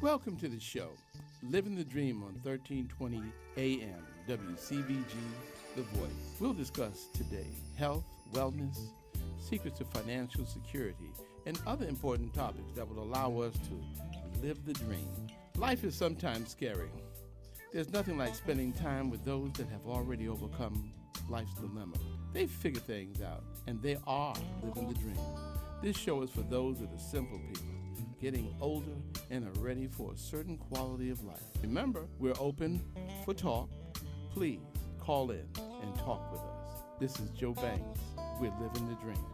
Welcome to the show, Living the Dream on 1320 AM, WCVG, The Voice. We'll discuss today health, wellness, secrets of financial security, and other important topics that will allow us to live the dream. Life is sometimes scary. There's nothing like spending time with those that have already overcome life's dilemma. They've figured things out, and they are living the dream. This show is for those of the simple people getting older and are ready for a certain quality of life. Remember, we're open for talk. Please call in and talk with us. This is Joe Banks. We're living the dream.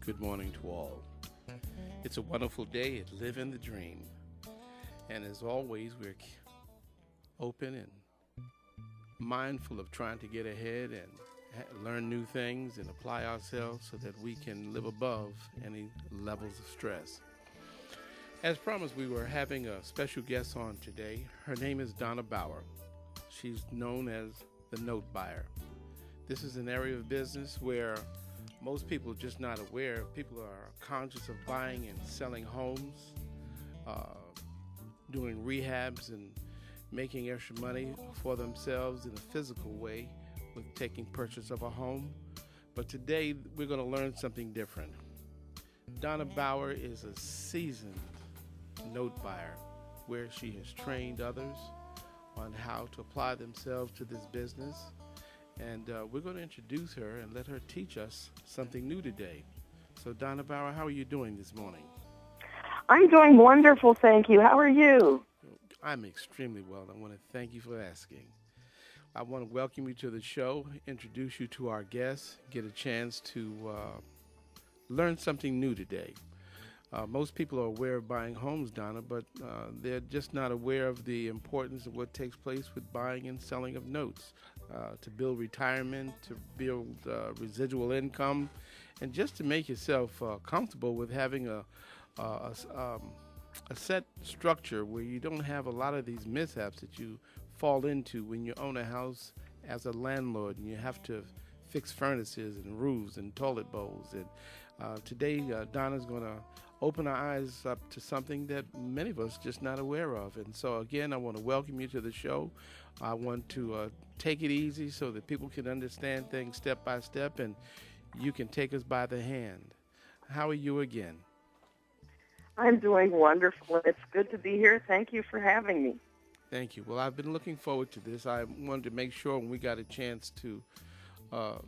Good morning to all. It's a wonderful day at Living the Dream. And as always, we're open and mindful of trying to get ahead and learn new things and apply ourselves so that we can live above any levels of stress. As promised, we were having a special guest on today. Her name is Donna Bauer. She's known as the note buyer. This is an area of business where most people are just not aware. People are conscious of buying and selling homes, uh, doing rehabs, and making extra money for themselves in a physical way with taking purchase of a home. But today we're going to learn something different. Donna Bauer is a seasoned note buyer where she has trained others on how to apply themselves to this business. And uh, we're going to introduce her and let her teach us something new today. So, Donna Bauer, how are you doing this morning? I'm doing wonderful, thank you. How are you? I'm extremely well. I want to thank you for asking. I want to welcome you to the show, introduce you to our guests, get a chance to uh, learn something new today. Uh, most people are aware of buying homes, Donna, but uh, they're just not aware of the importance of what takes place with buying and selling of notes uh, to build retirement, to build uh, residual income, and just to make yourself uh, comfortable with having a, a, um, a set structure where you don't have a lot of these mishaps that you fall into when you own a house as a landlord and you have to fix furnaces and roofs and toilet bowls. And uh, today, uh, Donna's going to open our eyes up to something that many of us just not aware of. And so, again, I want to welcome you to the show. I want to uh, take it easy so that people can understand things step by step and you can take us by the hand. How are you again? I'm doing wonderful. It's good to be here. Thank you for having me. Thank you. Well, I've been looking forward to this. I wanted to make sure when we got a chance to uh,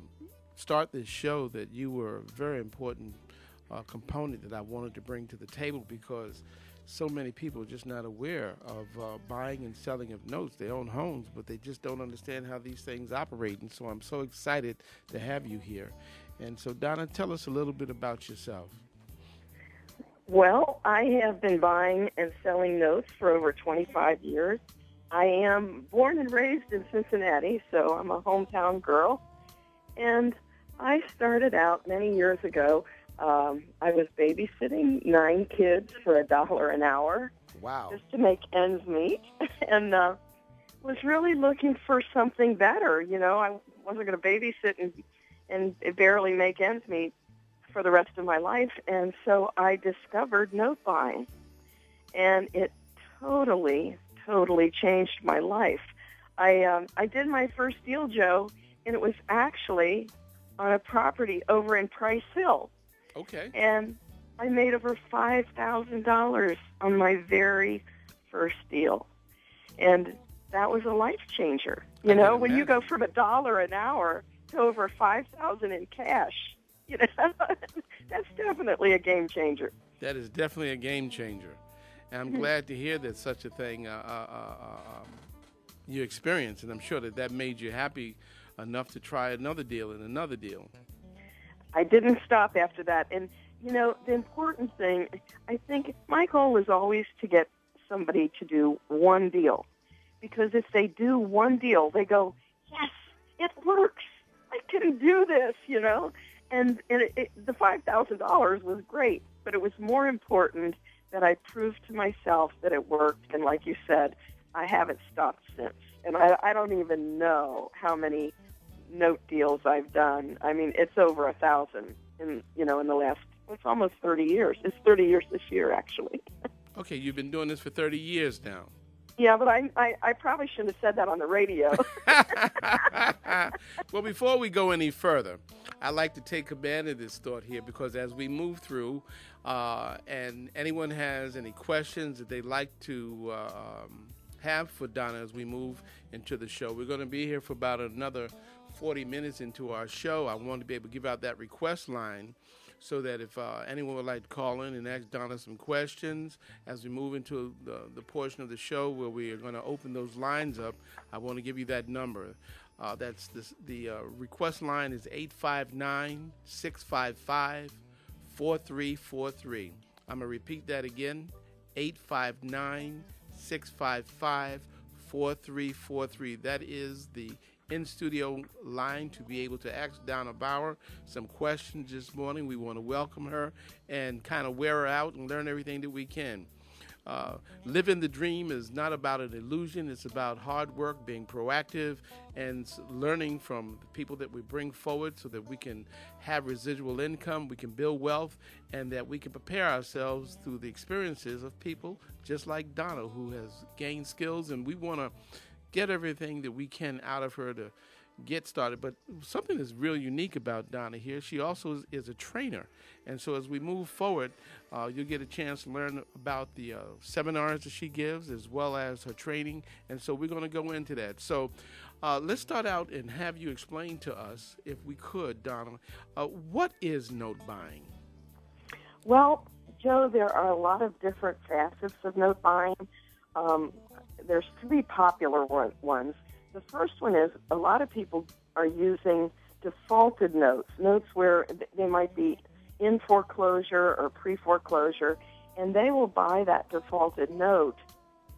start this show that you were a very important uh, component that I wanted to bring to the table because so many people are just not aware of uh, buying and selling of notes. They own homes, but they just don't understand how these things operate. And so I'm so excited to have you here. And so, Donna, tell us a little bit about yourself. Well, I have been buying and selling notes for over 25 years. I am born and raised in Cincinnati, so I'm a hometown girl. And I started out many years ago. Um, I was babysitting nine kids for a dollar an hour. Wow. Just to make ends meet. and uh, was really looking for something better. You know, I wasn't going to babysit and, and barely make ends meet for the rest of my life. And so I discovered note buying. And it totally, totally changed my life. I, um, I did my first deal, Joe, and it was actually on a property over in Price Hill. Okay. And I made over $5,000 on my very first deal. And that was a life changer. You know, when you go from a dollar an hour to over 5000 in cash, you know, that's definitely a game changer. That is definitely a game changer. And I'm glad to hear that such a thing uh, uh, uh, um, you experienced. And I'm sure that that made you happy enough to try another deal and another deal. I didn't stop after that. And, you know, the important thing, I think my goal is always to get somebody to do one deal. Because if they do one deal, they go, yes, it works. I can do this, you know? And, and it, it, the five thousand dollars was great, but it was more important that I proved to myself that it worked. And like you said, I haven't stopped since. And I, I don't even know how many note deals I've done. I mean, it's over a thousand in you know in the last it's almost 30 years. It's 30 years this year, actually. Okay, you've been doing this for 30 years now. Yeah, but I, I, I probably shouldn't have said that on the radio. well, before we go any further, I'd like to take command of this thought here because as we move through, uh, and anyone has any questions that they'd like to um, have for Donna as we move into the show, we're going to be here for about another 40 minutes into our show. I want to be able to give out that request line so that if uh, anyone would like to call in and ask Donna some questions as we move into the, the portion of the show where we are going to open those lines up, I want to give you that number. Uh, that's this, the uh, request line is 859 655 4343. I'm going to repeat that again 859 655 4343. That is the in studio line to be able to ask Donna Bauer some questions this morning. We want to welcome her and kind of wear her out and learn everything that we can. Uh, living the dream is not about an illusion. It's about hard work, being proactive, and learning from the people that we bring forward so that we can have residual income, we can build wealth, and that we can prepare ourselves through the experiences of people just like Donna, who has gained skills. And we want to get everything that we can out of her to get started. But something that's real unique about Donna here, she also is, is a trainer. And so as we move forward, uh, you'll get a chance to learn about the uh, seminars that she gives as well as her training. And so we're going to go into that. So uh, let's start out and have you explain to us, if we could, Donna, uh, what is note buying? Well, Joe, there are a lot of different facets of note buying. Um, there's three popular one, ones. The first one is a lot of people are using defaulted notes, notes where they might be in foreclosure or pre foreclosure, and they will buy that defaulted note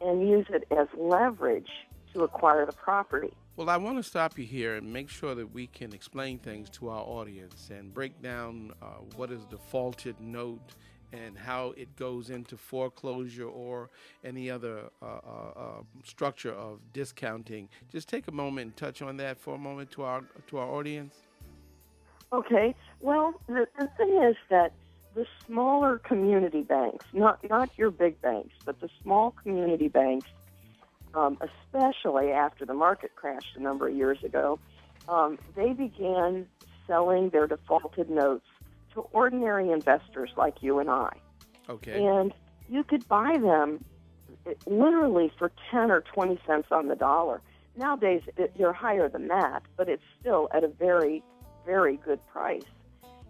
and use it as leverage to acquire the property. Well, I want to stop you here and make sure that we can explain things to our audience and break down uh, what is defaulted note and how it goes into foreclosure or any other uh, uh, uh, structure of discounting. Just take a moment and touch on that for a moment to our to our audience. Okay. Well, the, the thing is that the smaller community banks, not not your big banks, but the small community banks, um, especially after the market crashed a number of years ago, um, they began selling their defaulted notes to ordinary investors like you and I. Okay. And you could buy them eh, literally for 10 or 20 cents on the dollar. Nowadays, it, they're higher than that, but it's still at a very, very good price.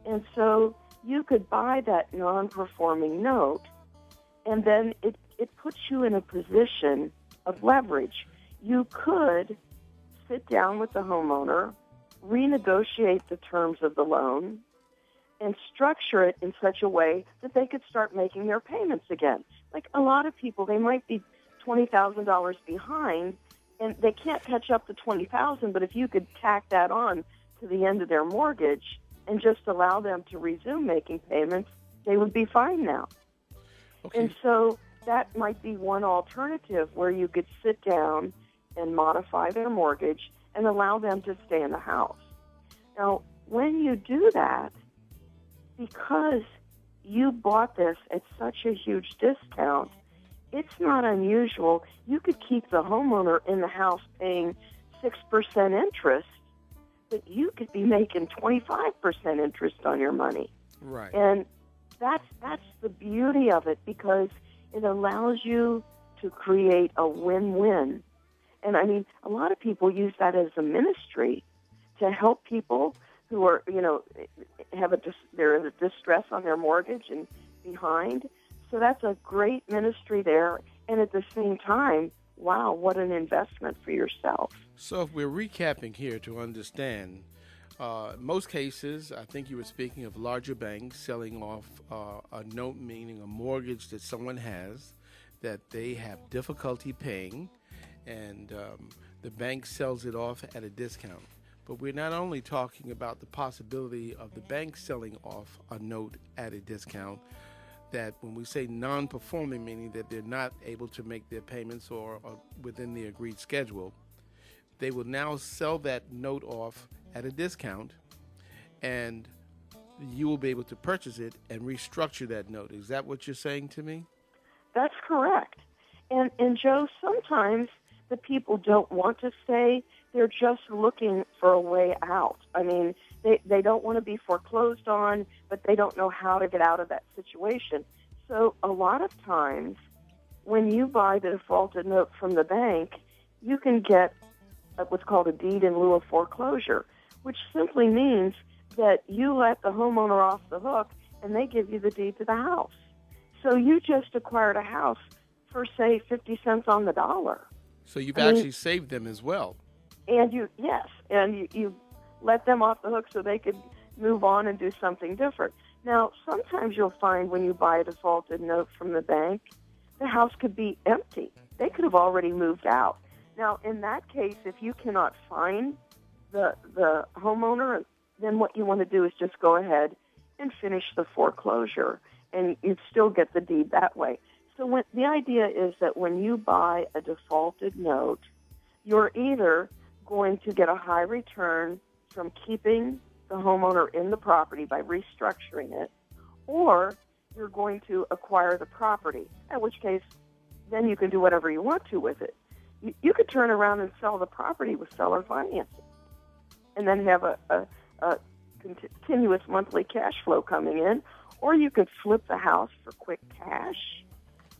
And so you could buy that non performing note, and then it, it puts you in a position of leverage. You could sit down with the homeowner, renegotiate the terms of the loan, and structure it in such a way that they could start making their payments again. Like a lot of people, they might be $20,000 behind and they can't catch up to 20,000, but if you could tack that on to the end of their mortgage and just allow them to resume making payments, they would be fine now. Okay. And so that might be one alternative where you could sit down and modify their mortgage and allow them to stay in the house. Now, when you do that, because you bought this at such a huge discount, it's not unusual. You could keep the homeowner in the house paying 6% interest, but you could be making 25% interest on your money. Right. And that's that's the beauty of it because it allows you to create a win-win. And I mean, a lot of people use that as a ministry to help people who are, you know, have a dis- they're in a distress on their mortgage and behind. So that's a great ministry there, and at the same time, wow, what an investment for yourself. So if we're recapping here to understand, uh, most cases, I think you were speaking of larger banks selling off uh, a note, meaning a mortgage that someone has that they have difficulty paying, and um, the bank sells it off at a discount. But we're not only talking about the possibility of the bank selling off a note at a discount, that when we say non performing, meaning that they're not able to make their payments or, or, within the agreed schedule, they will now sell that note off at a discount. And you will be able to purchase it and restructure that note. Is that what you're saying to me? That's correct. And and Joe, sometimes the people don't want to stay. They're just looking for a way out. I mean, they they don't want to be foreclosed on, but they don't know how to get out of that situation. So a lot of times when you buy the defaulted note from the bank, you can get what's called a deed in lieu of foreclosure, which simply means that you let the homeowner off the hook and they give you the deed to the house. So you just acquired a house for say 50 cents on the dollar. So you've I actually mean, saved them as well. And you yes, and you, you let them off the hook so they could move on and do something different. Now, sometimes you'll find when you buy a defaulted note from the bank, the house could be empty. They could have already moved out. Now, in that case, if you cannot find the the homeowner, then what you want to do is just go ahead and finish the foreclosure, and you'd still get the deed that way. So when, the idea is that when you buy a defaulted note, you're either going to get a high return from keeping the homeowner in the property by restructuring it, or you're going to acquire the property, in which case then you can do whatever you want to with it. You, you could turn around and sell the property with seller financing and then have a, a, a continuous monthly cash flow coming in, or you could flip the house for quick cash.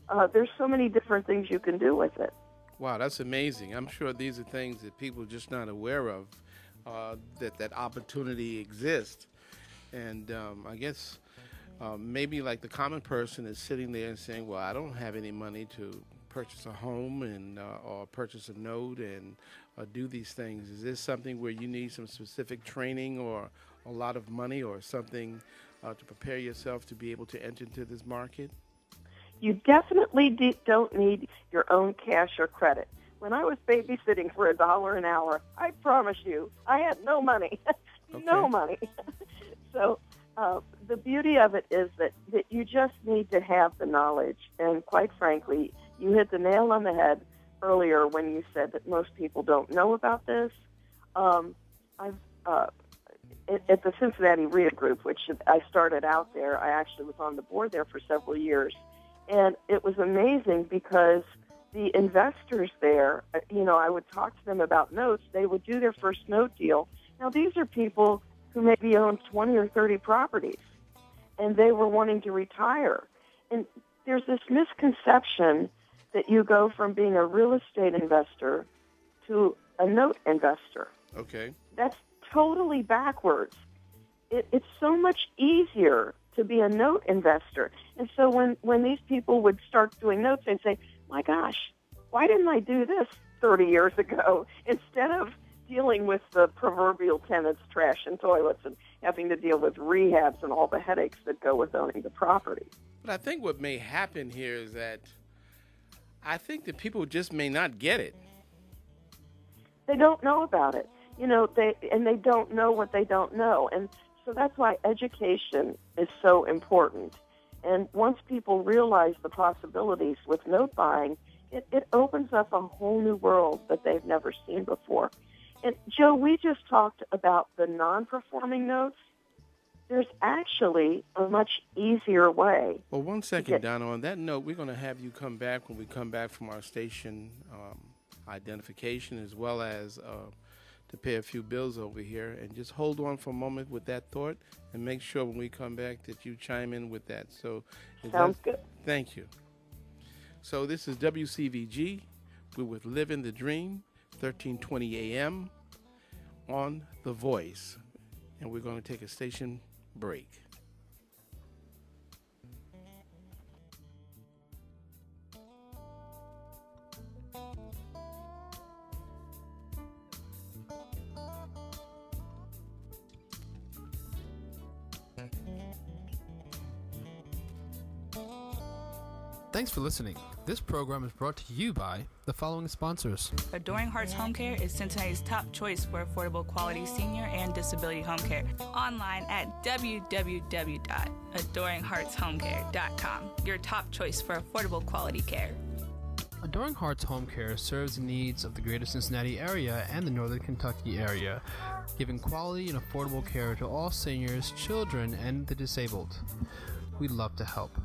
Uh, there's so many different things you can do with it. Wow, that's amazing. I'm sure these are things that people are just not aware of, uh, that that opportunity exists. And um, I guess um, maybe like the common person is sitting there and saying, "Well, I don't have any money to purchase a home and uh, or purchase a note and uh, do these things." Is this something where you need some specific training or a lot of money or something uh, to prepare yourself to be able to enter into this market? You definitely de- don't need your own cash or credit. When I was babysitting for a dollar an hour, I promise you, I had no money, okay. no money. so uh, the beauty of it is that, that you just need to have the knowledge. And quite frankly, you hit the nail on the head earlier when you said that most people don't know about this. Um, I've uh, at, at the Cincinnati REIA Group, which I started out there. I actually was on the board there for several years, and it was amazing because the investors there, you know, I would talk to them about notes. They would do their first note deal. Now, these are people who maybe own 20 or 30 properties and they were wanting to retire. And there's this misconception that you go from being a real estate investor to a note investor. Okay. That's totally backwards. It, it's so much easier to be a note investor. And so when, when these people would start doing notes, they'd say, my gosh, why didn't I do this 30 years ago instead of dealing with the proverbial tenants, trash, and toilets, and having to deal with rehabs and all the headaches that go with owning the property. But I think what may happen here is that I think that people just may not get it. They don't know about it, you know. They and they don't know what they don't know, and so that's why education is so important. And once people realize the possibilities with note buying, it, it opens up a whole new world that they've never seen before. And Joe, we just talked about the non-performing notes. There's actually a much easier way. Well, one second, get- Donna. On that note, we're going to have you come back when we come back from our station um, identification, as well as uh, to pay a few bills over here. And just hold on for a moment with that thought, and make sure when we come back that you chime in with that. So, sounds good. Thank you. So this is WCVG. We're with Living the Dream. 1320 a.m. on The Voice. And we're going to take a station break. Thanks for listening. This program is brought to you by the following sponsors. Adoring Hearts Home Care is Cincinnati's top choice for affordable quality senior and disability home care. Online at www.adoringheartshomecare.com. Your top choice for affordable quality care. Adoring Hearts Home Care serves the needs of the greater Cincinnati area and the northern Kentucky area, giving quality and affordable care to all seniors, children, and the disabled. We'd love to help.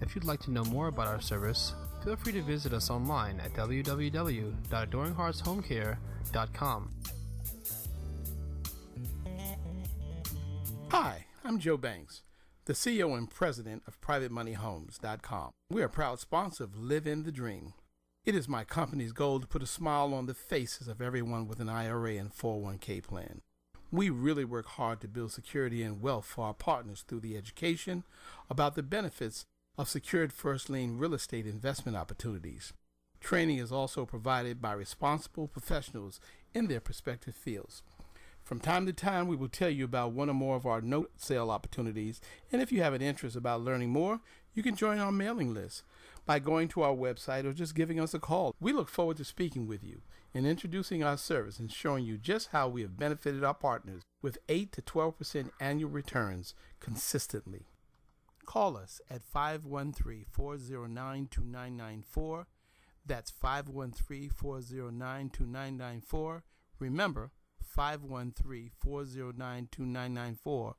If you'd like to know more about our service, feel free to visit us online at www.adoringheartshomecare.com. Hi, I'm Joe Banks, the CEO and president of PrivateMoneyHomes.com. We are a proud sponsor of Live in the Dream. It is my company's goal to put a smile on the faces of everyone with an IRA and 401k plan. We really work hard to build security and wealth for our partners through the education about the benefits of secured first lien real estate investment opportunities. Training is also provided by responsible professionals in their respective fields. From time to time, we will tell you about one or more of our note sale opportunities, and if you have an interest about learning more, you can join our mailing list by going to our website or just giving us a call. We look forward to speaking with you and introducing our service and showing you just how we have benefited our partners with 8 to 12% annual returns consistently. Call us at 513 409 2994. That's 513 409 2994. Remember, 513-409-2994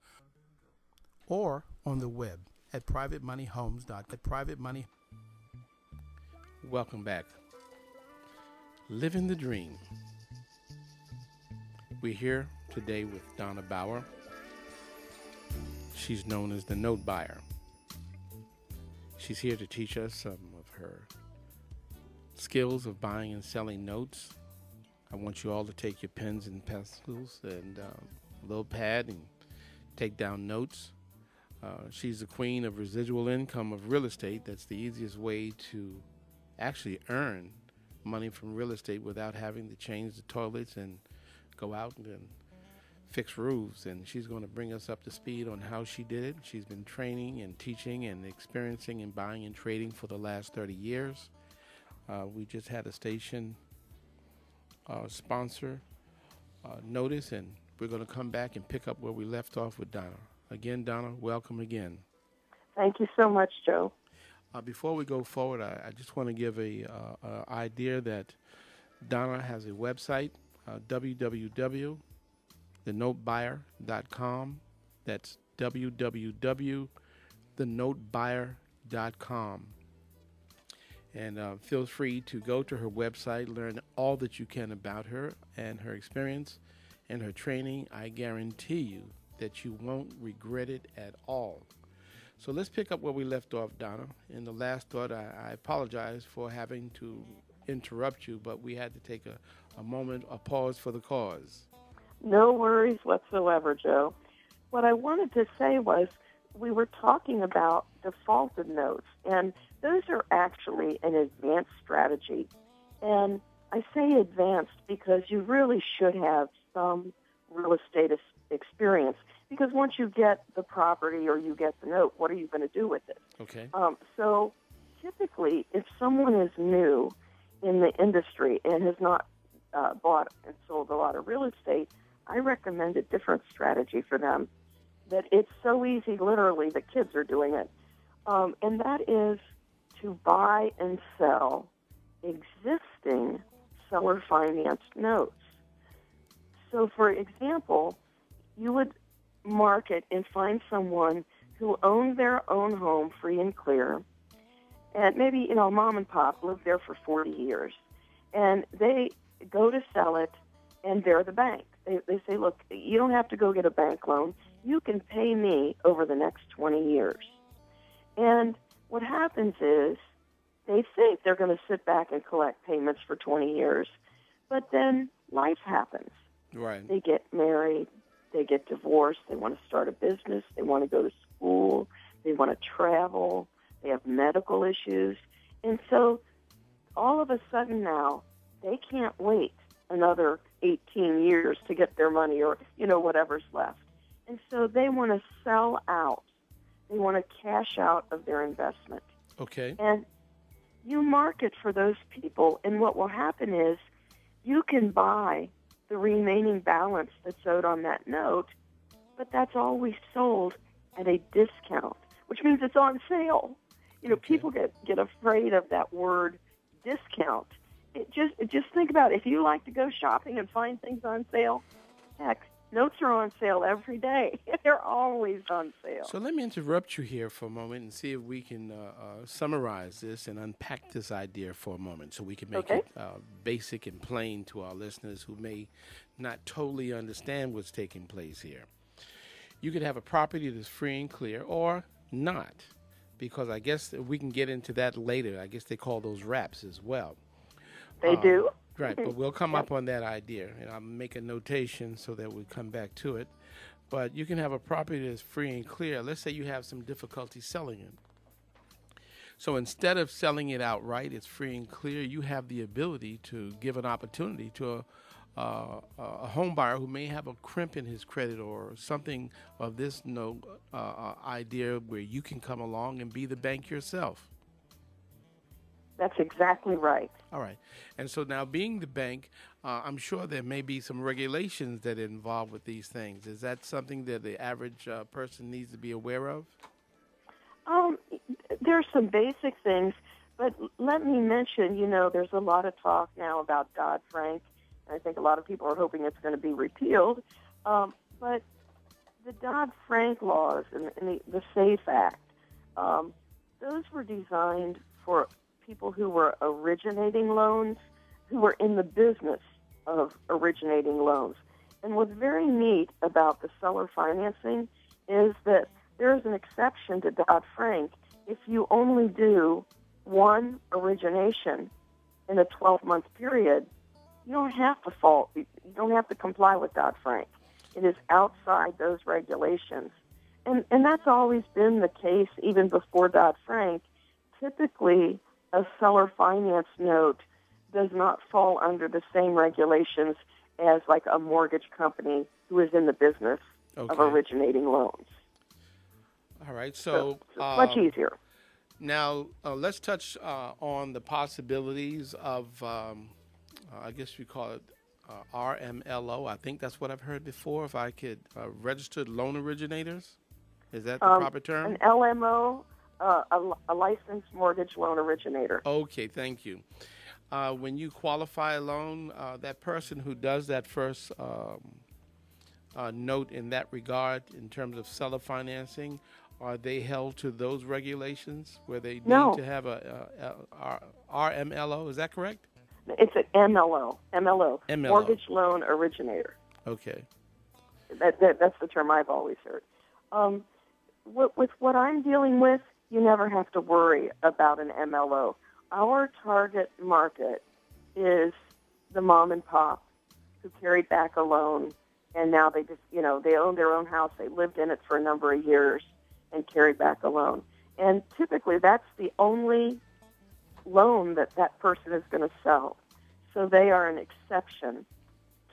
or on the web at privatemoneyhomes.com. At private money. Welcome back. Living the dream. We're here today with Donna Bauer. She's known as the note buyer. She's here to teach us some of her skills of buying and selling notes I want you all to take your pens and pencils and um, a little pad and take down notes. Uh, she's the queen of residual income of real estate. That's the easiest way to actually earn money from real estate without having to change the toilets and go out and fix roofs. And she's going to bring us up to speed on how she did it. She's been training and teaching and experiencing and buying and trading for the last 30 years. Uh, we just had a station uh, sponsor uh, notice, and we're going to come back and pick up where we left off with Donna. Again, Donna, welcome again. Thank you so much, Joe. Uh, before we go forward, I, I just want to give a, uh, idea that Donna has a website, uh, www.thenotebuyer.com. That's www.thenotebuyer.com. And uh, feel free to go to her website, learn all that you can about her and her experience and her training. I guarantee you that you won't regret it at all. So let's pick up where we left off, Donna. In the last thought, I, I apologize for having to interrupt you, but we had to take a, a moment, a pause for the cause. No worries whatsoever, Joe. What I wanted to say was we were talking about defaulted notes, and those are actually an advanced strategy. And I say advanced because you really should have some real estate experience. Because once you get the property or you get the note, what are you going to do with it? Okay. Um, so typically, if someone is new in the industry and has not uh, bought and sold a lot of real estate, I recommend a different strategy for them. That it's so easy, literally, the kids are doing it. Um, and that is to buy and sell existing seller financed notes. So, for example, you would market and find someone who owned their own home free and clear, and maybe, you know, mom and pop lived there for 40 years, and they go to sell it, and they're the bank. They, they say, look, you don't have to go get a bank loan. You can pay me over the next 20 years. And what happens is they think they're going to sit back and collect payments for 20 years, but then life happens. Right. They get married, they get divorced, they want to start a business, they want to go to school, they want to travel, they have medical issues. And so all of a sudden now, they can't wait another 18 years to get their money or, you know, whatever's left. And so they want to sell out they want to cash out of their investment. Okay. And you market for those people, and what will happen is you can buy the remaining balance that's owed on that note, but that's always sold at a discount, which means it's on sale. You know, okay. people get, get afraid of that word discount. It just just think about it. if you like to go shopping and find things on sale. Heck, notes are on sale every day. They're always on sale. So let me interrupt you here for a moment and see if we can uh, uh, summarize this and unpack this idea for a moment, so we can make Okay. it uh, basic and plain to our listeners who may not totally understand what's taking place here. You could have a property that's free and clear, or not, because I guess we can get into that later. I guess they call those wraps as well. They Uh, do. Right, but we'll come up on that idea, and I'll make a notation so that we come back to it. But you can have a property that's free and clear. Let's say you have some difficulty selling it. So instead of selling it outright, it's free and clear. You have the ability to give an opportunity to a, uh, a home buyer who may have a crimp in his credit or something of this no uh, uh, idea where you can come along and be the bank yourself. That's exactly right. All right. And so now, being the bank, uh, I'm sure there may be some regulations that are involved with these things. Is that something that the average uh, person needs to be aware of? Um, there are some basic things, but let me mention, you know, there's a lot of talk now about Dodd Frank. I think a lot of people are hoping it's going to be repealed. Um, but the Dodd Frank laws and, and the, the SAFE Act, um, those were designed for people who were originating loans, who were in the business of originating loans. And what's very neat about the seller financing is that there is an exception to Dodd Frank if you only do one origination in a 12 month period. You don't have to fall. You don't have to comply with Dodd Frank. It is outside those regulations, and and that's always been the case even before Dodd Frank. Typically, a seller finance note does not fall under the same regulations as like a mortgage company who is in the business Okay. of originating loans. All right. So, So much um, easier. Now, uh, let's touch uh, on the possibilities of, um, uh, I guess you call it uh, RMLO. I think that's what I've heard before. If I could, uh, registered loan originators. Is that the Um, proper term? An LMO, uh, a, a licensed mortgage loan originator. Okay, thank you. Uh, when you qualify a loan, uh, that person who does that first um, uh, note in that regard, in terms of seller financing, are they held to those regulations where they No. need to have a, a, a RMLO? Is that correct? It's an MLO, MLO, MLO. mortgage loan originator. Okay. That, that, that's the term I've always heard. Um, with, with what I'm dealing with, you never have to worry about an MLO. Our target market is the mom and pop who carried back a loan and now they just, you know, they own their own house. They lived in it for a number of years and carried back a loan. And typically that's the only loan that that person is going to sell. So they are an exception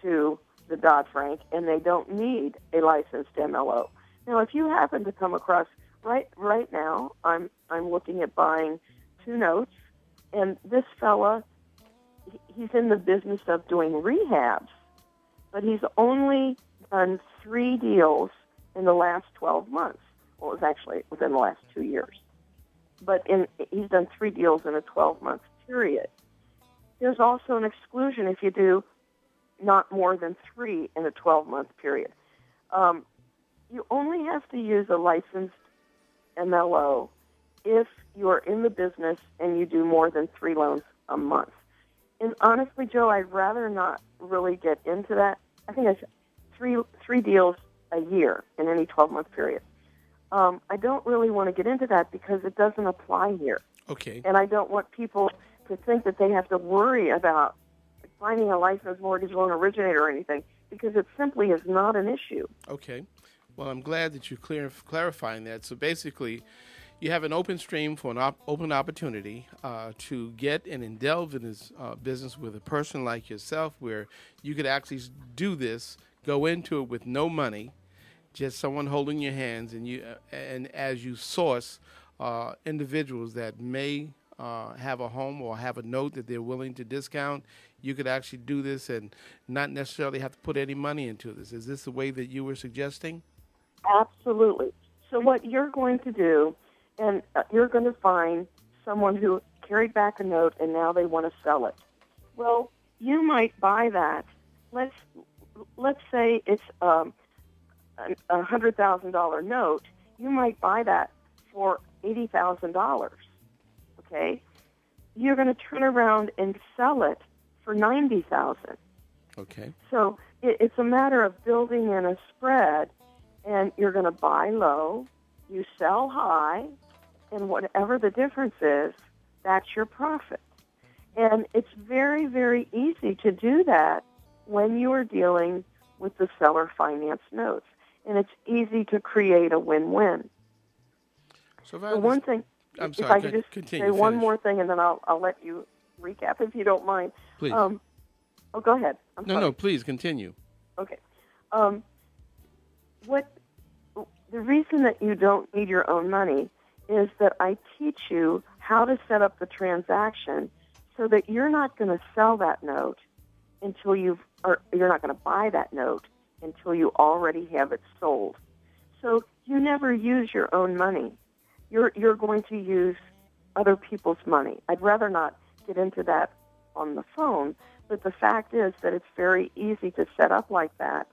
to the Dodd Frank, and they don't need a licensed MLO. Now, if you happen to come across right right now, I'm I'm looking at buying two notes, and this fella, he's in the business of doing rehabs, but he's only done three deals in the last 12 months. Well, it was actually within the last two years, but in he's done three deals in a 12 month period. There's also an exclusion if you do not more than three in a 12 month period. Um, you only have to use a licensed MLO if you're in the business and you do more than three loans a month. And honestly, Joe, I'd rather not really get into that. I think it's three three deals a year in any 12 month period. Um, I don't really want to get into that because it doesn't apply here Okay. and I don't want people to think that they have to worry about finding a licensed mortgage loan originator or anything because it simply is not an issue. Okay. Well, I'm glad that you're clear, clarifying that. So basically, you have an open stream for an op- open opportunity uh, to get and delve in this uh, business with a person like yourself, where you could actually do this, go into it with no money, just someone holding your hands, and you uh, and as you source uh, individuals that may uh, have a home or have a note that they're willing to discount, you could actually do this and not necessarily have to put any money into this. Is this the way that you were suggesting? Absolutely. So what you're going to do, and uh, you're going to find someone who carried back a note and now they want to sell it. Well, you might buy that. Let's let's say it's um, a hundred thousand dollar note. You might buy that for eighty thousand dollars. Okay, you're going to turn around and sell it for ninety thousand. Okay. So it, it's a matter of building in a spread, and you're going to buy low, you sell high, and whatever the difference is, that's your profit. And it's very, very easy to do that when you are dealing with the seller finance notes. And it's easy to create a win-win. So the one thing, I'm if sorry, I could just continue, say one more thing, and then I'll, I'll let you recap if you don't mind. Please. Um, oh, go ahead. I'm no, sorry. no, please continue. Okay. Um, what the reason that you don't need your own money is that I teach you how to set up the transaction so that you're not going to sell that note until you've, or you're not going to buy that note until you already have it sold. So you never use your own money. You're you're going to use other people's money. I'd rather not get into that on the phone, but the fact is that it's very easy to set up like that.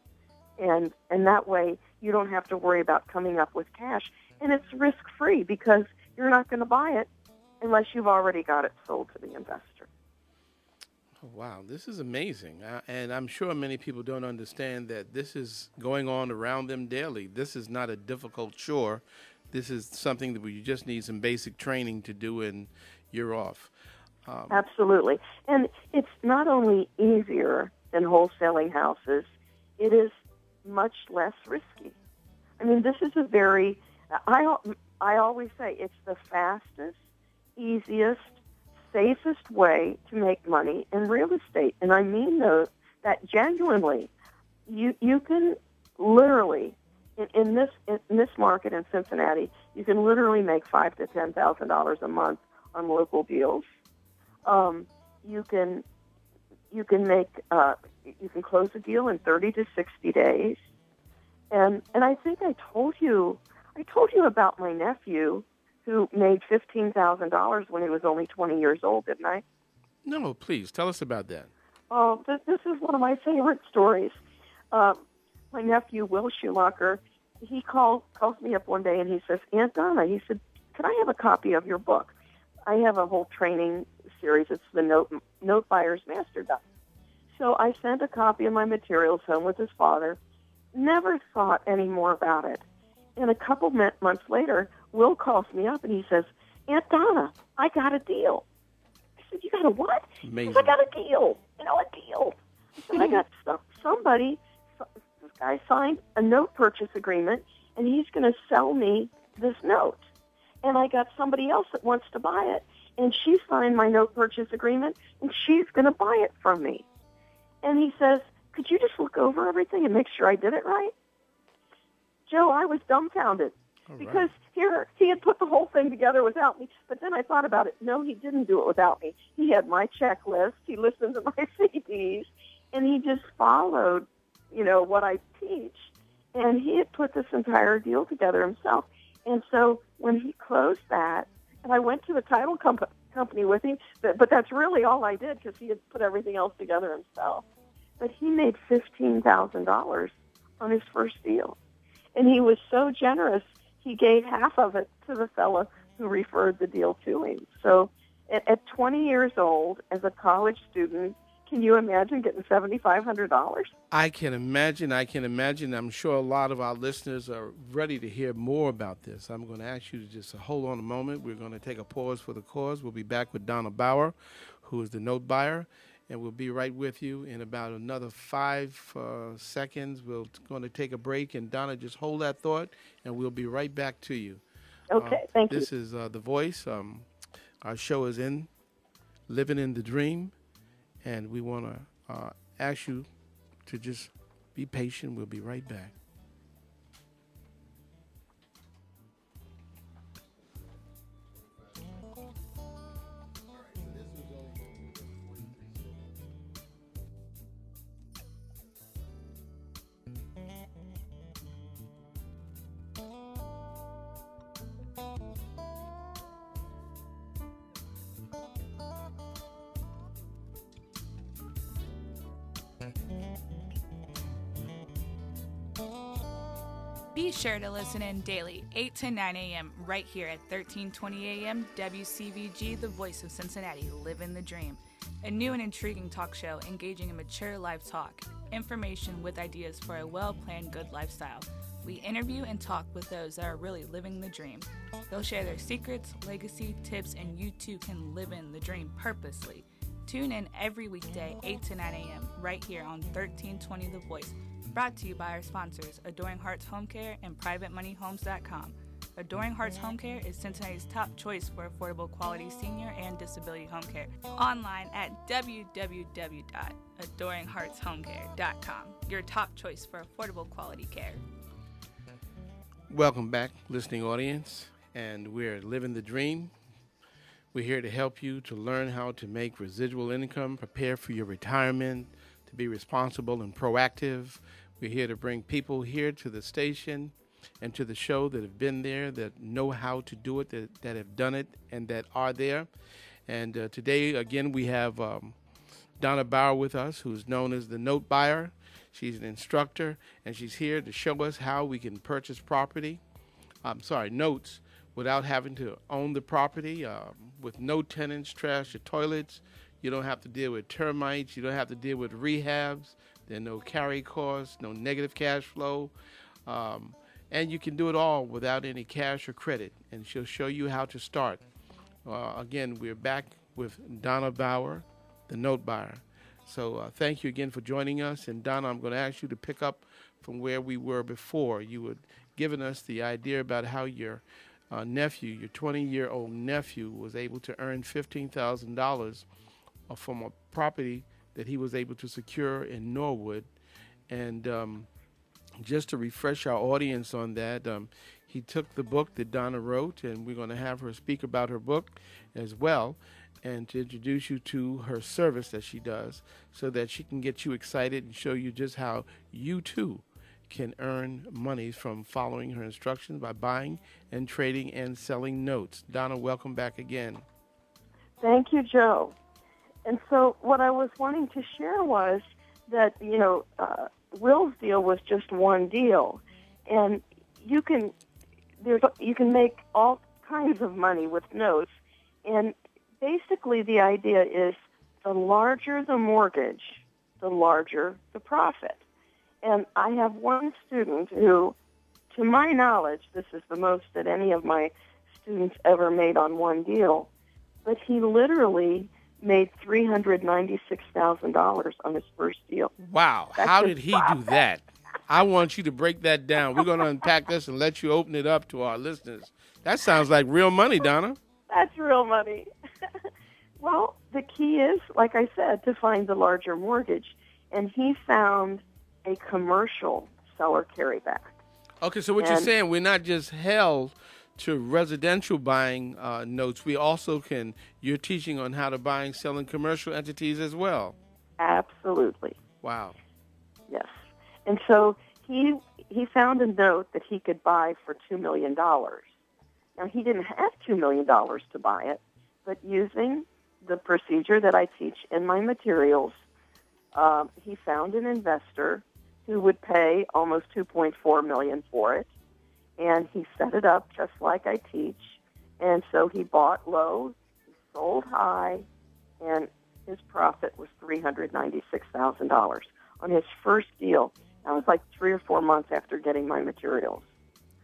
And and that way you don't have to worry about coming up with cash and it's risk free because you're not going to buy it unless you've already got it sold to the investor. Oh, wow, this is amazing. Uh, and I'm sure many people don't understand that this is going on around them daily. This is not a difficult chore. This is something that you just need some basic training to do, and you're off. Um, Absolutely. And it's not only easier than wholesaling houses, it is much less risky. I mean, this is a very, I, I always say it's the fastest, easiest, safest way to make money in real estate. And I mean those, that genuinely. You, you can literally, in, in this in this market in Cincinnati, you can literally make five to ten thousand dollars a month on local deals. Um, you can you can make uh, you can close a deal in 30 to 60 days. And and I think I told you I told you about my nephew who made $15,000 when he was only 20 years old, didn't I? no, please tell us about that. Oh, this, this is one of my favorite stories. Um, my nephew Will Schumacher, he called calls me up one day and he says, "Aunt Donna," he said, "Can I have a copy of your book? I have a whole training series. It's the Note Note Buyer's Master Guide." So I sent a copy of my materials home with his father. Never thought any more about it. And a couple months later, Will calls me up and he says, "Aunt Donna, I got a deal." I said, "You got a what?" He says, I got a deal. You know, a deal. I said, I got some, somebody. This guy signed a note purchase agreement, and he's going to sell me this note. And I got somebody else that wants to buy it, and she signed my no purchase agreement, and she's going to buy it from me. And he says, "Could you just look over everything and make sure I did it right?" Joe, I was dumbfounded right. because here he had put the whole thing together without me. But then I thought about it. No, he didn't do it without me. He had my checklist. He listened to my CDs, and he just followed, you know, what I teach. And he had put this entire deal together himself. And so when he closed that, and I went to the title comp- company with him, but, but that's really all I did because he had put everything else together himself. But he made fifteen thousand dollars on his first deal, and he was so generous. He gave half of it to the fellow who referred the deal to him. So, at, at 20 years old, as a college student, can you imagine getting seventy-five hundred dollars? I can imagine. I can imagine. I'm sure a lot of our listeners are ready to hear more about this. I'm going to ask you to just hold on a moment. We're going to take a pause for the cause. We'll be back with Donna Bauer, who is the note buyer, and we'll be right with you in about another five uh, seconds. We're going to take a break, and Donna, just hold that thought, and we'll be right back to you. Okay, Uh, thank you. This is uh, The Voice. Um, our show is in Living in the Dream, and we want to uh, ask you to just be patient. We'll be right back. Be sure to listen in daily, 8 to 9 a.m., right here at 1320 a.m. WCVG, the voice of Cincinnati, living the dream. A new and intriguing talk show engaging in mature life talk, information with ideas for a well planned good lifestyle. We interview and talk with those that are really living the dream. They'll share their secrets, legacy, tips, and you too can live in the dream purposely. Tune in every weekday, 8 to 9 a.m., right here on 1320 The Voice Brought to you by our sponsors, Adoring Hearts Home Care and PrivateMoneyHomes.com. Adoring Hearts Home Care is Cincinnati's top choice for affordable quality senior and disability home care. Online at www.adoringheartshomecare.com. Your top choice for affordable quality care. Welcome back, listening audience, and we're living the dream. We're here to help you to learn how to make residual income, prepare for your retirement, to be responsible and proactive we're here to bring people here to the station and to the show that have been there, that know how to do it, that, that have done it, and that are there. And uh, today, again, we have um, Donna Bauer with us, who's known as the Note Buyer. She's an instructor, and she's here to show us how we can purchase property. I'm sorry, notes without having to own the property, uh, with no tenants, trash, or toilets. You don't have to deal with termites. You don't have to deal with rehabs. There are no carry costs, no negative cash flow. Um, and you can do it all without any cash or credit. And she'll show you how to start. Uh, again, we're back with Donna Bauer, the note buyer. So uh, thank you again for joining us. And Donna, I'm going to ask you to pick up from where we were before. You had given us the idea about how your uh, nephew, your 20 year old nephew, was able to earn $15,000 uh, from a property that he was able to secure in Norwood. And um, just to refresh our audience on that, um, he took the book that Donna wrote, and we're going to have her speak about her book as well and to introduce you to her service that she does so that she can get you excited and show you just how you too can earn money from following her instructions by buying and trading and selling notes. Donna, welcome back again. Thank you, Joe. And so what I was wanting to share was that, you know, uh, Will's deal was just one deal. And you can, there's, you can make all kinds of money with notes. And basically the idea is the larger the mortgage, the larger the profit. And I have one student who, to my knowledge, this is the most that any of my students ever made on one deal, but he literally made three hundred ninety six thousand dollars on his first deal. Wow! That's How did he profit. do that? I want you to break that down. We're going to unpack this and let you open it up to our listeners. That sounds like real money, Donna. That's real money. well, the key is, like I said, to find the larger mortgage, and he found a commercial seller carryback. Okay, so what and, you're saying, we're not just held to residential buying uh, notes, we also can, you're teaching on how to buy and selling commercial entities as well. Absolutely. Wow. Yes. And so he he found a note that he could buy for $2 million. Now, he didn't have $2 million to buy it, but using the procedure that I teach in my materials, um, he found an investor who would pay almost 2.4 million for it and he set it up just like I teach. And so he bought low, he sold high, and his profit was three hundred ninety-six thousand dollars on his first deal. That was like three or four months after getting my materials.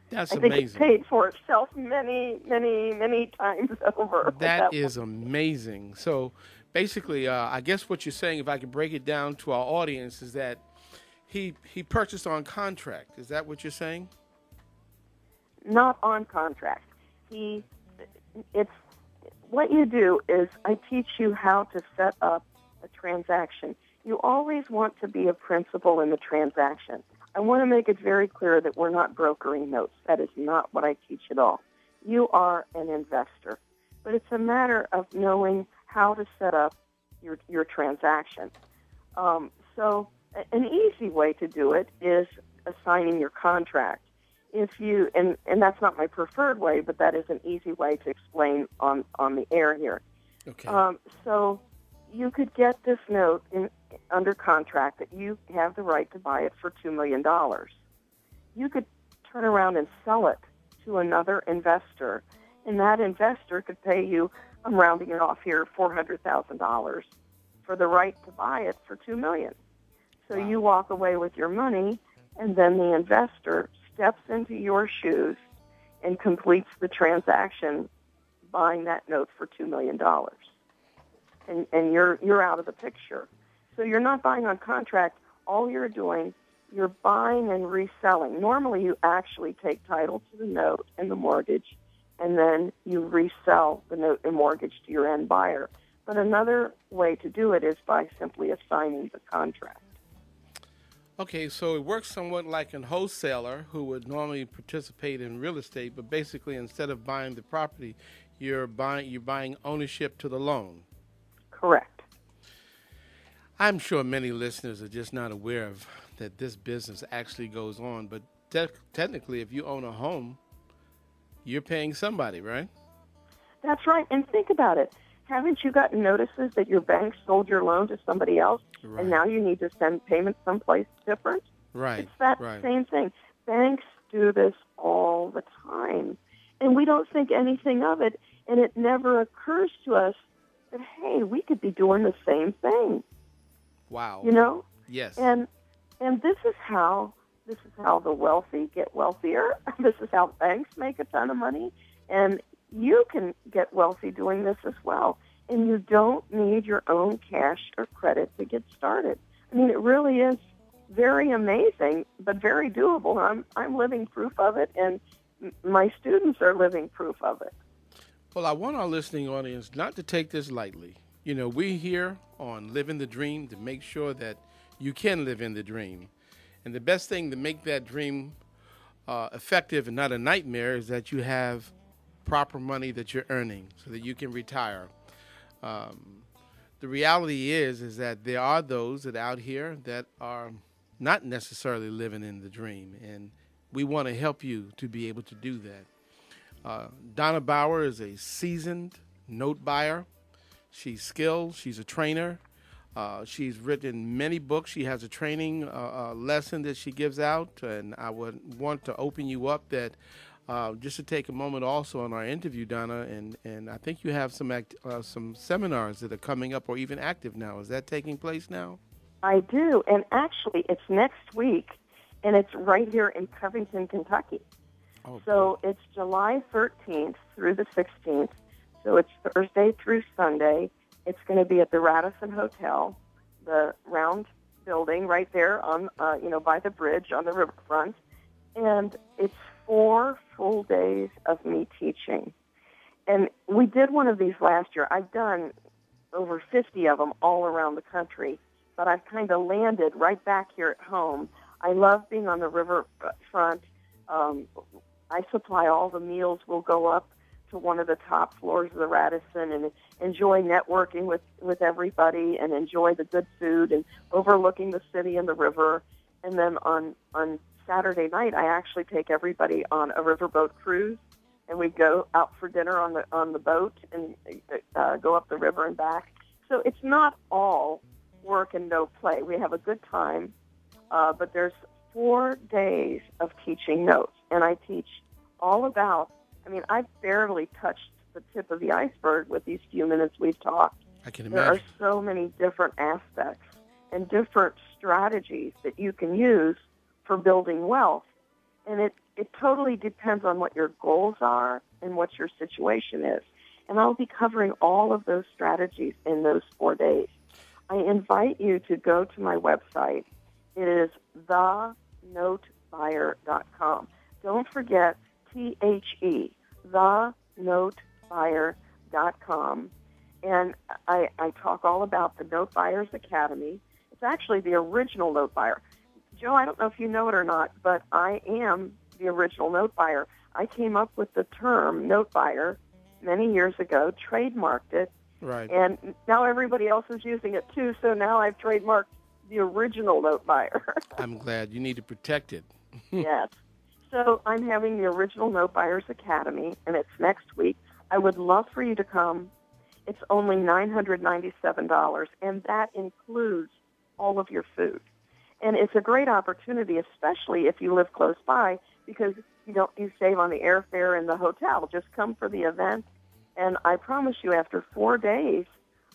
That's amazing. I amazing. think it paid for itself many, many, many times over. That, that is one. amazing. So basically, uh, I guess what you're saying, if I can break it down to our audience, is that he he purchased on contract. Is that what you're saying? Not on contract. He, it's what you do is I teach you how to set up a transaction. You always want to be a principal in the transaction. I want to make it very clear that we're not brokering notes. That is not what I teach at all. You are an investor, but it's a matter of knowing how to set up your your transaction. Um, so, an easy way to do it is assigning your contract if you and and that's not my preferred way, but that is an easy way to explain on on the air here. Okay. Um, so you could get this note in under contract that you have the right to buy it for two million dollars. You could turn around and sell it to another investor, and that investor could pay you, I'm rounding it off here, $400,000 for the right to buy it for 2 million. So Wow. you walk away with your money, and then the investor steps into your shoes and completes the transaction buying that note for $2 million. And, and you're, you're out of the picture. So you're not buying on contract. All you're doing, you're buying and reselling. Normally, you actually take title to the note and the mortgage, and then you resell the note and mortgage to your end buyer. But another way to do it is by simply assigning the contract. Okay, so it works somewhat like a wholesaler who would normally participate in real estate, but basically instead of buying the property, you're buying you're buying ownership to the loan. Correct. I'm sure many listeners are just not aware of that this business actually goes on, but te- technically, if you own a home, you're paying somebody, right? That's right. And think about it. Haven't you gotten notices that your bank sold your loan to somebody else, Right. and now you need to send payments someplace different? Right. It's that right. same thing. Banks do this all the time, and we don't think anything of it, and it never occurs to us that hey, we could be doing the same thing. Wow. You know, yes. and and this is how this is how the wealthy get wealthier. this is how banks make a ton of money, and you can get wealthy doing this as well. And you don't need your own cash or credit to get started. I mean, it really is very amazing, but very doable. I'm I'm living proof of it, and my students are living proof of it. Well, I want our listening audience not to take this lightly. You know, we here on Living the Dream to make sure that you can live in the dream. And the best thing to make that dream uh, effective and not a nightmare is that you have proper money that you're earning so that you can retire. Um, the reality is is that there are those that out here that are not necessarily living in the dream, and we want to help you to be able to do that. Uh, Donna Bauer is a seasoned note buyer. She's skilled. She's a trainer. Uh, she's written many books. She has a training uh, uh, lesson that she gives out, and I would want to open you up that uh, just to take a moment also on our interview, Donna, and, and I think you have some act, uh, some seminars that are coming up or even active now. Is that taking place now? I do, and actually, it's next week, and it's right here in Covington, Kentucky. Oh, So it's July 13th through the 16th. So it's Thursday through Sunday. It's going to be at the Radisson Hotel, the round building right there on, uh, you know, by the bridge on the riverfront. And it's four full days of me teaching. And we did one of these last year. I've done over 50 of them all around the country, but I've kind of landed right back here at home. I love being on the riverfront. Um, I supply all the meals. We'll go up to one of the top floors of the Radisson and enjoy networking with, with everybody and enjoy the good food and overlooking the city and the river. And then on, on Saturday night, I actually take everybody on a riverboat cruise and we go out for dinner on the, on the boat and uh, go up the river and back. So it's not all work and no play. We have a good time, uh, but there's four days of teaching notes, and I teach all about. I mean, I've barely touched the tip of the iceberg with these few minutes we've talked. I can There are so many different aspects and different strategies that you can use for building wealth, and it it totally depends on what your goals are and what your situation is. And I'll be covering all of those strategies in those four days. I invite you to go to my website. It is thenotebuyer.com. Don't forget T H E, thenotebuyer.com. And I, I talk all about the Note Buyers Academy. It's actually the original Note Buyer. Joe, I don't know if you know it or not, but I am the original note buyer. I came up with the term note buyer many years ago, trademarked it, Right. and now everybody else is using it too. So now I've trademarked the original note buyer. I'm glad you need to protect it. yes. So I'm having the original Note Buyers Academy, and it's next week. I would love for you to come. It's only $997, and that includes all of your food. And it's a great opportunity, especially if you live close by, because you don't you save on the airfare and the hotel. Just come for the event, and I promise you, after four days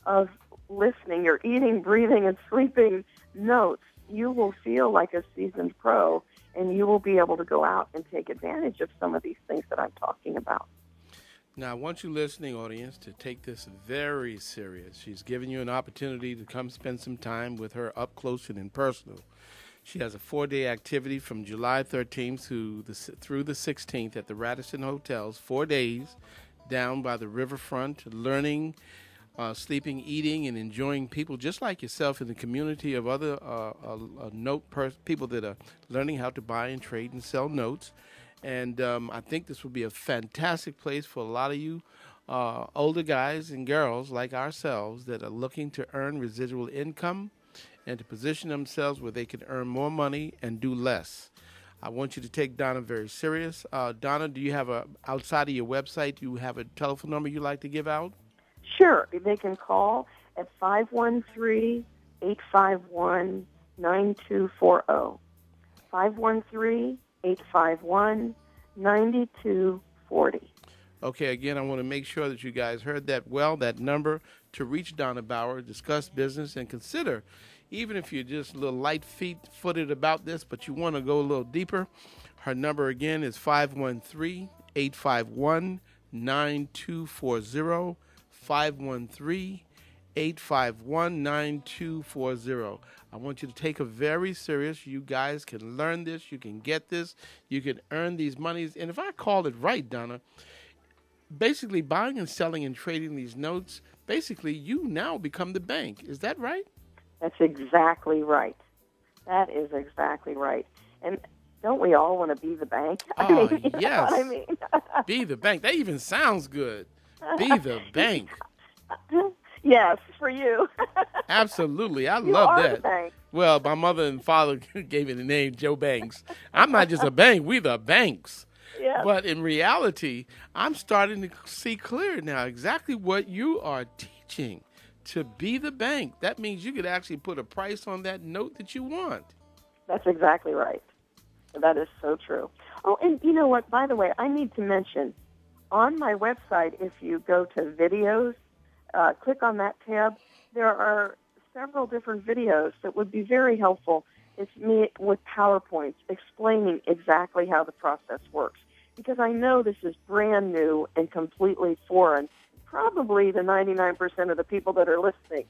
of listening, or eating, breathing, and sleeping notes, you will feel like a seasoned pro, and you will be able to go out and take advantage of some of these things that I'm talking about. Now, I want you, listening audience, to take this very serious. She's giving you an opportunity to come spend some time with her up close and in personal. She has a four-day activity from July 13th through the through the 16th at the Radisson Hotels. Four days down by the riverfront, learning, uh, sleeping, eating, and enjoying people just like yourself in the community of other uh, uh, uh note people that are learning how to buy and trade and sell notes. And um, I think this would be a fantastic place for a lot of you uh, older guys and girls like ourselves that are looking to earn residual income and to position themselves where they can earn more money and do less. I want you to take Donna very serious. Uh, Donna, do you have a outside of your website? Do you have a telephone number you'd like to give out? Sure. They can call at 513 851 9240. 513 851 9240. Okay, again, I want to make sure that you guys heard that well. That number to reach Donna Bauer, discuss business, and consider, even if you're just a little light feet footed about this, but you want to go a little deeper, her number again is 513 851 9240. 513 851 9240. I want you to take a very serious. You guys can learn this. You can get this. You can earn these monies. And if I call it right, Donna, basically buying and selling and trading these notes, basically you now become the bank. Is that right? That's exactly right. That is exactly right. And don't we all want to be the bank? Oh, I ah, mean, yes. I mean? be the bank. That even sounds good. Be the bank. Yes, for you. Absolutely. I you love that. Well, my mother and father gave me the name Joe Banks. I'm not just a bank, we the banks. Yes. But in reality, I'm starting to see clear now exactly what you are teaching. To be the bank, that means you could actually put a price on that note that you want. That's exactly right. That is so true. Oh, and you know what? By the way, I need to mention on my website, if you go to videos uh, click on that tab. There are several different videos that would be very helpful. It's me with PowerPoints explaining exactly how the process works because I know this is brand new and completely foreign, probably the 99% of the people that are listening.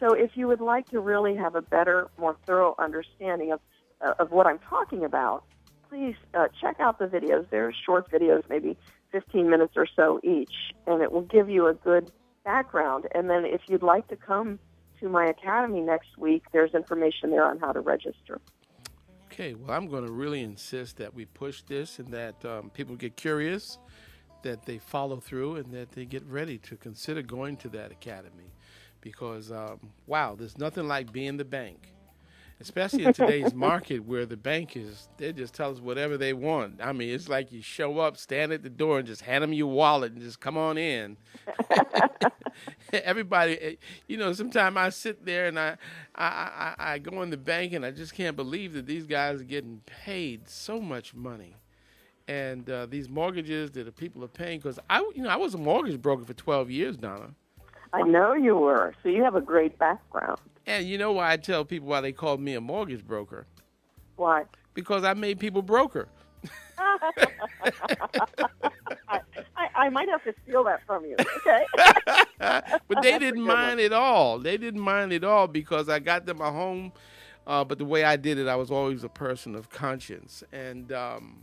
So if you would like to really have a better, more thorough understanding of, uh, of what I'm talking about, please uh, check out the videos. They're short videos, maybe 15 minutes or so each, and it will give you a good background. And then if you'd like to come to my academy next week, there's information there on how to register. Okay, well, I'm going to really insist that we push this and that um, people get curious, that they follow through, and that they get ready to consider going to that academy. Because, um, wow, there's nothing like being the bank especially in today's market where the bank is they just tell us whatever they want. I mean it's like you show up stand at the door and just hand them your wallet and just come on in. Everybody eh, you know sometimes i sit there and I, I i i go in the bank and i just can't believe that these guys are getting paid so much money. And uh, these mortgages that the people are paying because i you know i was a mortgage broker for 12 years donna. I know you were. So you have a great background and you know why I tell people why they called me a mortgage broker? Why? Because I made people broker. I, I, I, might have to steal that from you. Okay. but they didn't mind at all. They didn't mind at all because I got them a home. Uh, but the way I did it, I was always a person of conscience, and um,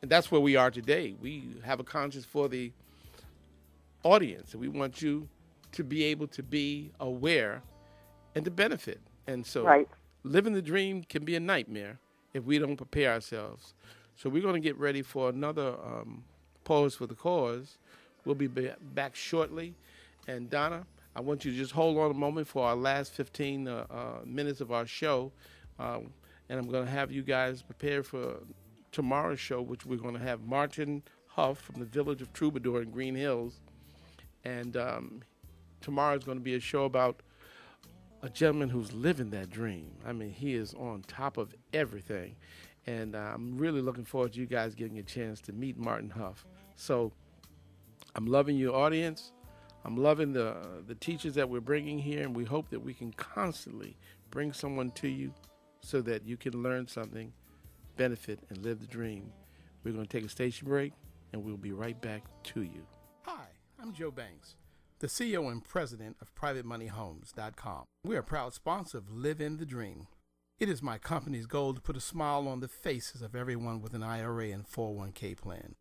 and that's where we are today. We have a conscience for the audience, and we want you to be able to be aware and to benefit. And so right. living the dream can be a nightmare if we don't prepare ourselves. So we're going to get ready for another um, pause for the cause. We'll be back shortly. And Donna, I want you to just hold on a moment for our last 15 uh, uh, minutes of our show. Um, and I'm going to have you guys prepare for tomorrow's show, which we're going to have Martin Huff from the village of Troubadour in Green Hills. And um, tomorrow is going to be a show about a gentleman who's living that dream. I mean, he is on top of everything. And uh, I'm really looking forward to you guys getting a chance to meet Martin Huff. So I'm loving your audience. I'm loving the the teachers that we're bringing here, and we hope that we can constantly bring someone to you so that you can learn something, benefit, and live the dream. We're going to take a station break, and we'll be right back to you. Hi, I'm Joe Banks, the CEO and president of PrivateMoneyHomes.com. We're a proud sponsor of Live in the Dream. It is my company's goal to put a smile on the faces of everyone with an IRA and 401k plan.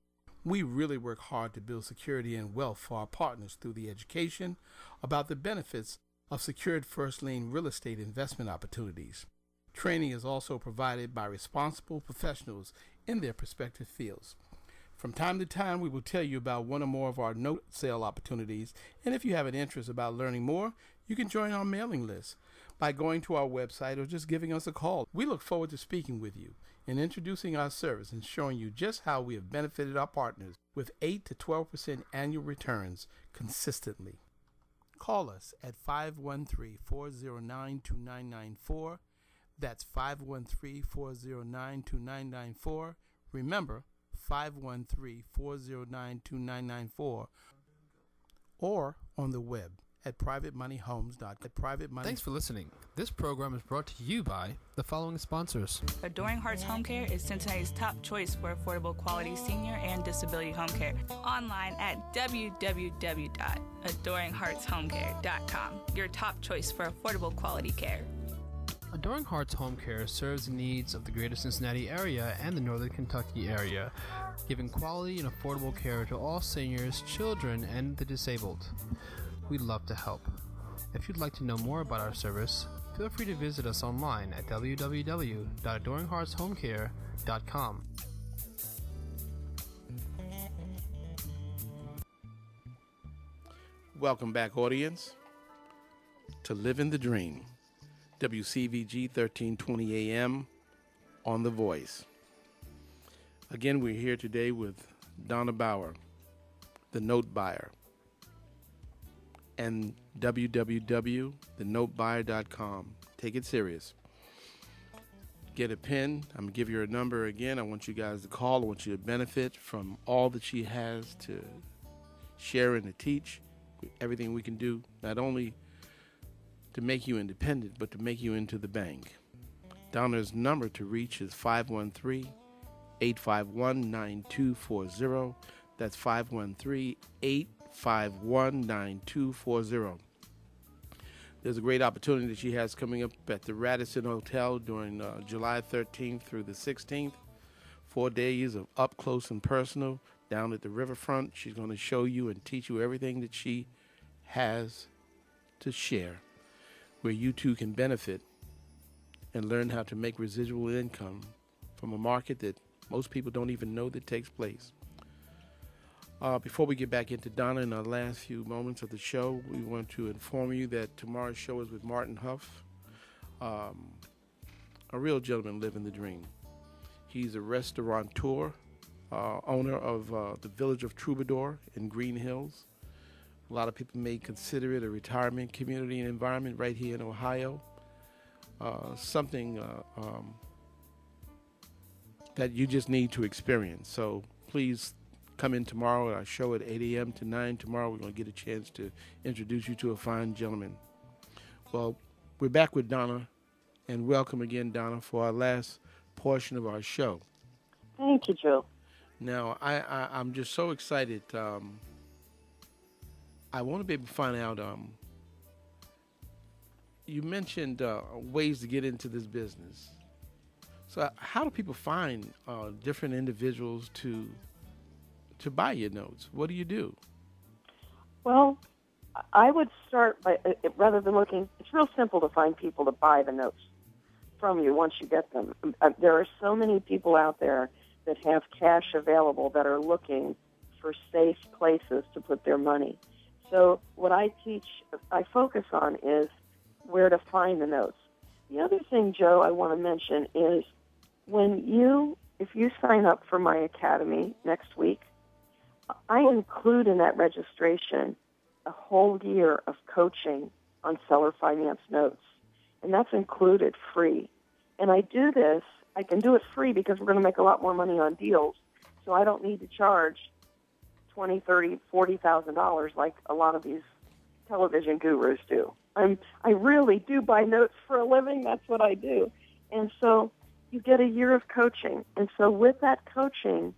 We really work hard to build security and wealth for our partners through the education about the benefits of secured first lien real estate investment opportunities. Training is also provided by responsible professionals in their respective fields. From time to time, we will tell you about one or more of our note sale opportunities, and if you have an interest about learning more, you can join our mailing list by going to our website or just giving us a call. We look forward to speaking with you and introducing our service and showing you just how we have benefited our partners with 8 to 12% annual returns consistently. Call us at 513 409 2994. That's 513 409 2994. Remember, 513 409 2994 or on the web at privatemoneyhomes.com. Private Money. Thanks for listening. This program is brought to you by the following sponsors. Adoring Hearts Home Care is Cincinnati's top choice for affordable quality senior and disability home care. Online at www.adoringheartshomecare.com. Your top choice for affordable quality care. Adoring Hearts Home Care serves the needs of the greater Cincinnati area and the northern Kentucky area, giving quality and affordable care to all seniors, children, and the disabled. We'd love to help. If you'd like to know more about our service, feel free to visit us online at www.adoringheartshomecare.com. Welcome back, audience, to Living the Dream. WCVG 1320 AM on The Voice. Again, we're here today with Donna Bauer, the note buyer, and www.thenotebuyer.com. Take it serious. Get a pen. I'm going to give you her number again. I want you guys to call. I want you to benefit from all that she has to share and to teach. Everything we can do, not only to make you independent, but to make you into the bank. Donna's number to reach is 513 851 9240. That's 513 851 9240. There's a great opportunity that she has coming up at the Radisson Hotel during uh, July 13th through the 16th. Four days of up close and personal down at the riverfront. She's going to show you and teach you everything that she has to share where you too can benefit and learn how to make residual income from a market that most people don't even know that takes place. Uh, before we get back into Donna in our last few moments of the show, we want to inform you that tomorrow's show is with Martin Huff, um, a real gentleman living the dream. He's a restaurateur, uh, owner of uh, the Village of Troubadour in Green Hills. A lot of people may consider it a retirement community and environment right here in Ohio. Uh, something uh, um, that you just need to experience. So please come in tomorrow. Our show at 8 a.m. to 9 tomorrow. We're going to get a chance to introduce you to a fine gentleman. Well, we're back with Donna, and welcome again, Donna, for our last portion of our show. Thank you, Joe. Now, I, I, am just so excited. Um, I want to be able to find out. Um, you mentioned uh, ways to get into this business. So, how do people find uh, different individuals to to buy your notes? What do you do? Well, I would start by uh, rather than looking. It's real simple to find people to buy the notes from you once you get them. Uh, there are so many people out there that have cash available that are looking for safe places to put their money. So what I teach, I focus on is where to find the notes. The other thing, Joe, I want to mention is when you, if you sign up for my academy next week, I include in that registration a whole year of coaching on seller finance notes. and that's included free. And I do this, I can do it free because we're going to make a lot more money on deals. So I don't need to charge twenty, thirty, forty thousand dollars like a lot of these television gurus do. I'm I really do buy notes for a living. That's what I do. And so you get a year of coaching. And so with that coaching,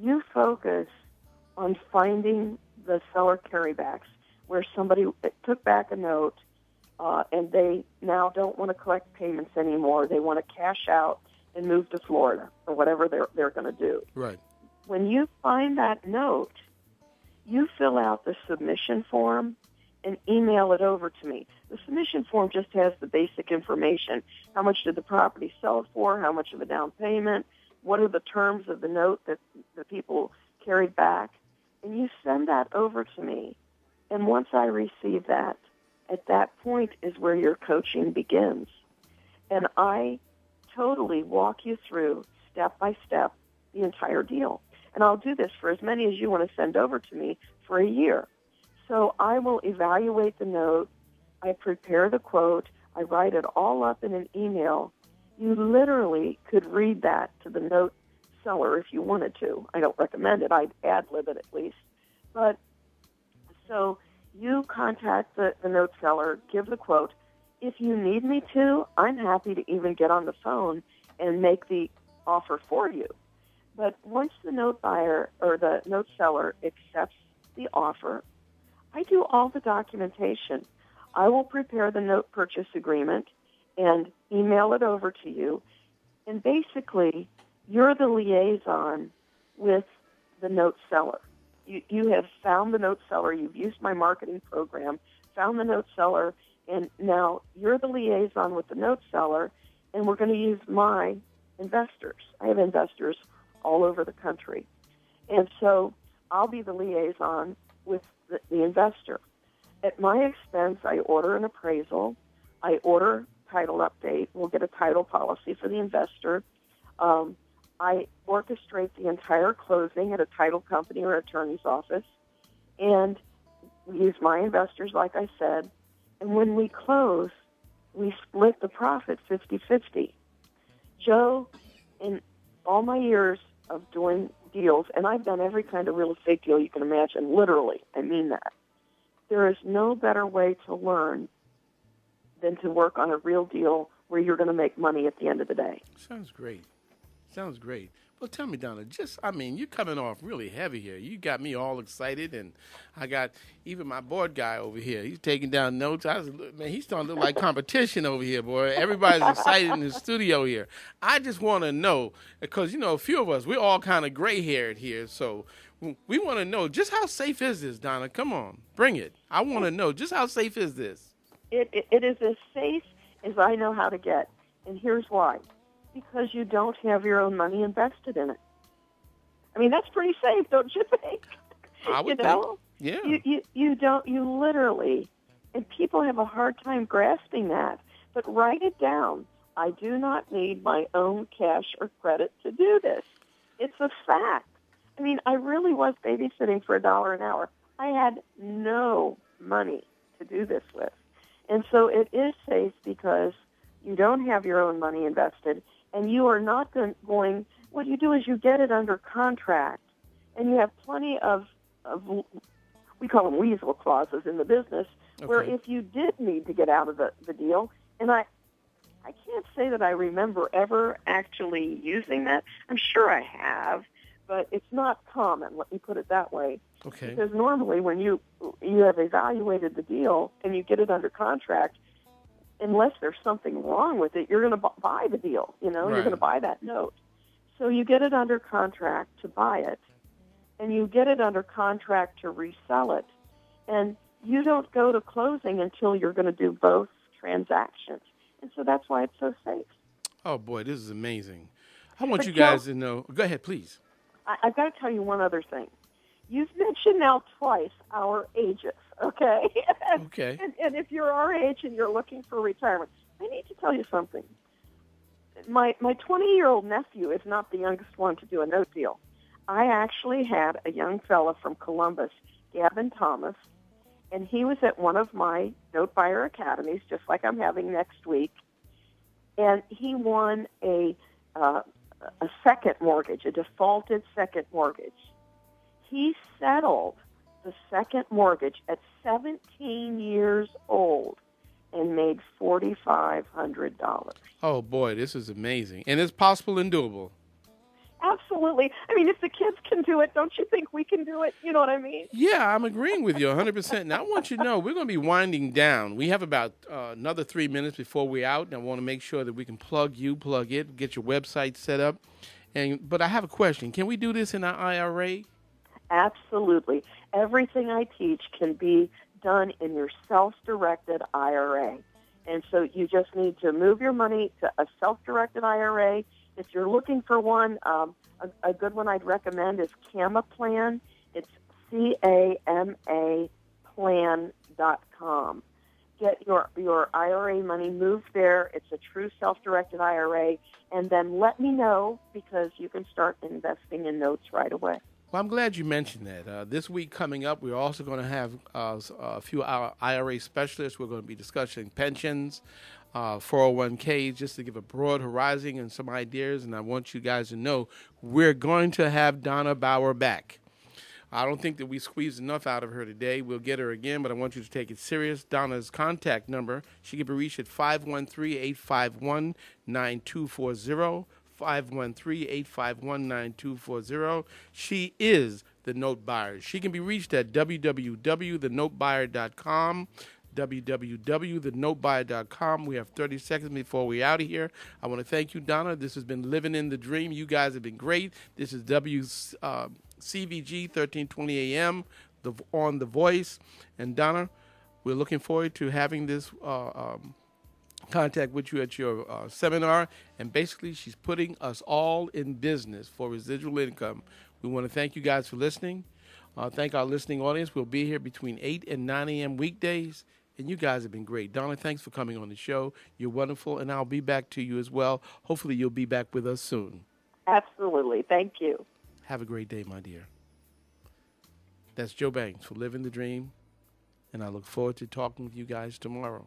you focus on finding the seller carrybacks where somebody took back a note uh, and they now don't want to collect payments anymore. They want to cash out and move to Florida or whatever they're they're going to do. Right. When you find that note, you fill out the submission form and email it over to me. The submission form just has the basic information. How much did the property sell for? How much of a down payment? What are the terms of the note that the people carried back? And you send that over to me. And once I receive that, at that point is where your coaching begins. And I totally walk you through step by step the entire deal. And I'll do this for as many as you want to send over to me for a year. So I will evaluate the note, I prepare the quote, I write it all up in an email. You literally could read that to the note seller if you wanted to. I don't recommend it. I'd ad lib it at least. But so you contact the, the note seller, give the quote. If you need me to, I'm happy to even get on the phone and make the offer for you. But once the note buyer or the note seller accepts the offer, I do all the documentation. I will prepare the note purchase agreement and email it over to you. And basically, you're the liaison with the note seller you, you have found the note seller, you've used my marketing program, found the note seller, and now you're the liaison with the note seller, and we're going to use my investors. I have investors all over the country. And so I'll be the liaison with the, the investor. At my expense, I order an appraisal, I order title update, we'll get a title policy for the investor. Um, I orchestrate the entire closing at a title company or attorney's office, and we use my investors, like I said. And when we close, we split the profit 50 50. Joe, in all my years of doing deals, and I've done every kind of real estate deal you can imagine, literally, I mean that. There is no better way to learn than to work on a real deal where you're going to make money at the end of the day. Sounds great. Sounds great. Well, tell me, Donna, just, I mean, you're coming off really heavy here. You got me all excited, and I got even my board guy over here. He's taking down notes. I was, man, he's starting to look like competition over here, boy. Everybody's excited in the studio here. I just want to know, because, you know, a few of us, we're all kind of gray haired here. So we want to know just how safe is this, Donna? Come on, bring it. I want to know just how safe is this? It, it, it is as safe as I know how to get. And here's why because you don't have your own money invested in it. I mean, that's pretty safe, don't you think? I would you know? think. Yeah. You, you, you don't, you literally, and people have a hard time grasping that, but write it down. I do not need my own cash or credit to do this. It's a fact. I mean, I really was babysitting for a dollar an hour. I had no money to do this with. And so it is safe because you don't have your own money invested and you are not going, what you do is you get it under contract, and you have plenty of, of we call them weasel clauses in the business, okay. where if you did need to get out of the, the deal, and I, I can't say that I remember ever actually using that. I'm sure I have, but it's not common. Let me put it that way. Okay. Because normally, when you you have evaluated the deal and you get it under contract, unless there's something wrong with it, you're going to buy the deal. You know, right. you're going to buy that note. So you get it under contract to buy it, and you get it under contract to resell it, and you don't go to closing until you're going to do both transactions. And so that's why it's so safe. Oh boy, this is amazing. I want but you guys Joe, to know. Go ahead, please. I, I've got to tell you one other thing. You've mentioned now twice our ages okay? Okay. and, and if you're our age and you're looking for retirement, I need to tell you something. My my 20 year old nephew is not the youngest one to do a note deal. I actually had a young fella from Columbus, Gavin Thomas, and he was at one of my note buyer academies, just like I'm having next week, and he won a uh, a second mortgage, a defaulted second mortgage. He settled the second mortgage at 17 years old and made $4,500. Oh boy, this is amazing, and it's possible and doable. Absolutely. I mean, if the kids can do it, don't you think we can do it? You know what I mean? Yeah, I'm agreeing with you 100%. Now, I want you to know we're going to be winding down. We have about uh, another three minutes before we're out, and I want to make sure that we can plug you, plug it, get your website set up. And But I have a question. Can we do this in our IRA? Absolutely. Everything I teach can be done in your self directed IRA. And so you just need to move your money to a self directed IRA if you're looking for one, um, a, a good one I'd recommend is Camaplan. It's C A M A plan.com. Get your, your IRA money moved there. It's a true self-directed IRA. And then let me know because you can start investing in notes right away. Well, I'm glad you mentioned that. Uh, this week coming up, we're also going to have uh, a few IRA specialists. We're going to be discussing pensions, uh, 401ks, just to give a broad horizon and some ideas. And I want you guys to know we're going to have Donna Bauer back. I don't think that we squeezed enough out of her today. We'll get her again, but I want you to take it serious. Donna's contact number, she can be reached at 513 851 9240. 513 851 9240. She is the note buyer. She can be reached at www.thenotebuyer.com www.thenotebuyer.com. We have 30 seconds before we're out of here. I want to thank you, Donna. This has been Living in the Dream. You guys have been great. This is WCVG uh, 1320 AM the, on The Voice. And Donna, we're looking forward to having this uh, um, contact with you at your uh, seminar. And basically, she's putting us all in business for residual income. We want to thank you guys for listening. Uh, thank our listening audience. We'll be here between 8 and 9 a.m. weekdays. And you guys have been great. Donna, thanks for coming on the show. You're wonderful. And I'll be back to you as well. Hopefully, you'll be back with us soon. Absolutely. Thank you. Have a great day, my dear. That's Joe Banks for Living the Dream. And I look forward to talking with you guys tomorrow.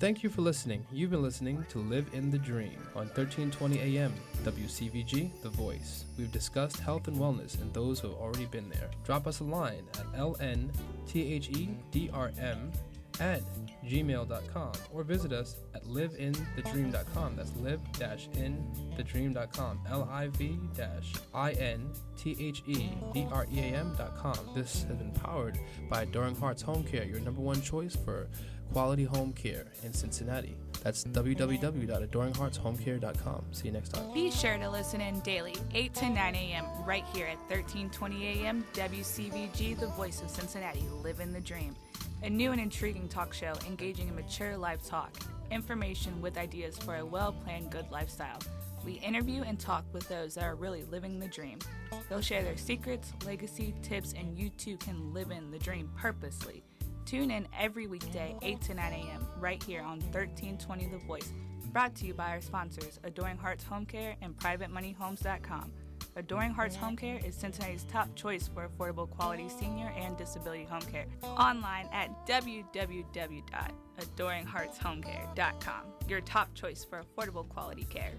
Thank you for listening. You've been listening to Live in the Dream on 1320 AM, WCVG, The Voice. We've discussed health and wellness and those who have already been there. Drop us a line at lnthedrm at gmail.com or visit us liveinthedream.com. That's live-in-the-dream.com. L-I-V-I-N-T-H-E-D-R-E-A-M.com. This has been powered by Adoring Hearts Home Care, your number one choice for quality home care in Cincinnati. That's www.adoringheartshomecare.com. See you next time. Be sure to listen in daily, 8 to 9 a.m., right here at 1320 a.m. WCVG, the voice of Cincinnati, Live in the Dream. A new and intriguing talk show engaging in mature life talk, information with ideas for a well planned good lifestyle. We interview and talk with those that are really living the dream. They'll share their secrets, legacy, tips, and you too can live in the dream purposely. Tune in every weekday, 8 to 9 a.m., right here on 1320 The Voice. Brought to you by our sponsors, Adoring Hearts Home Care and PrivateMoneyHomes.com. Adoring Hearts Home Care is Cincinnati's top choice for affordable quality senior and disability home care. Online at www.adoringheartshomecare.com. Your top choice for affordable quality care.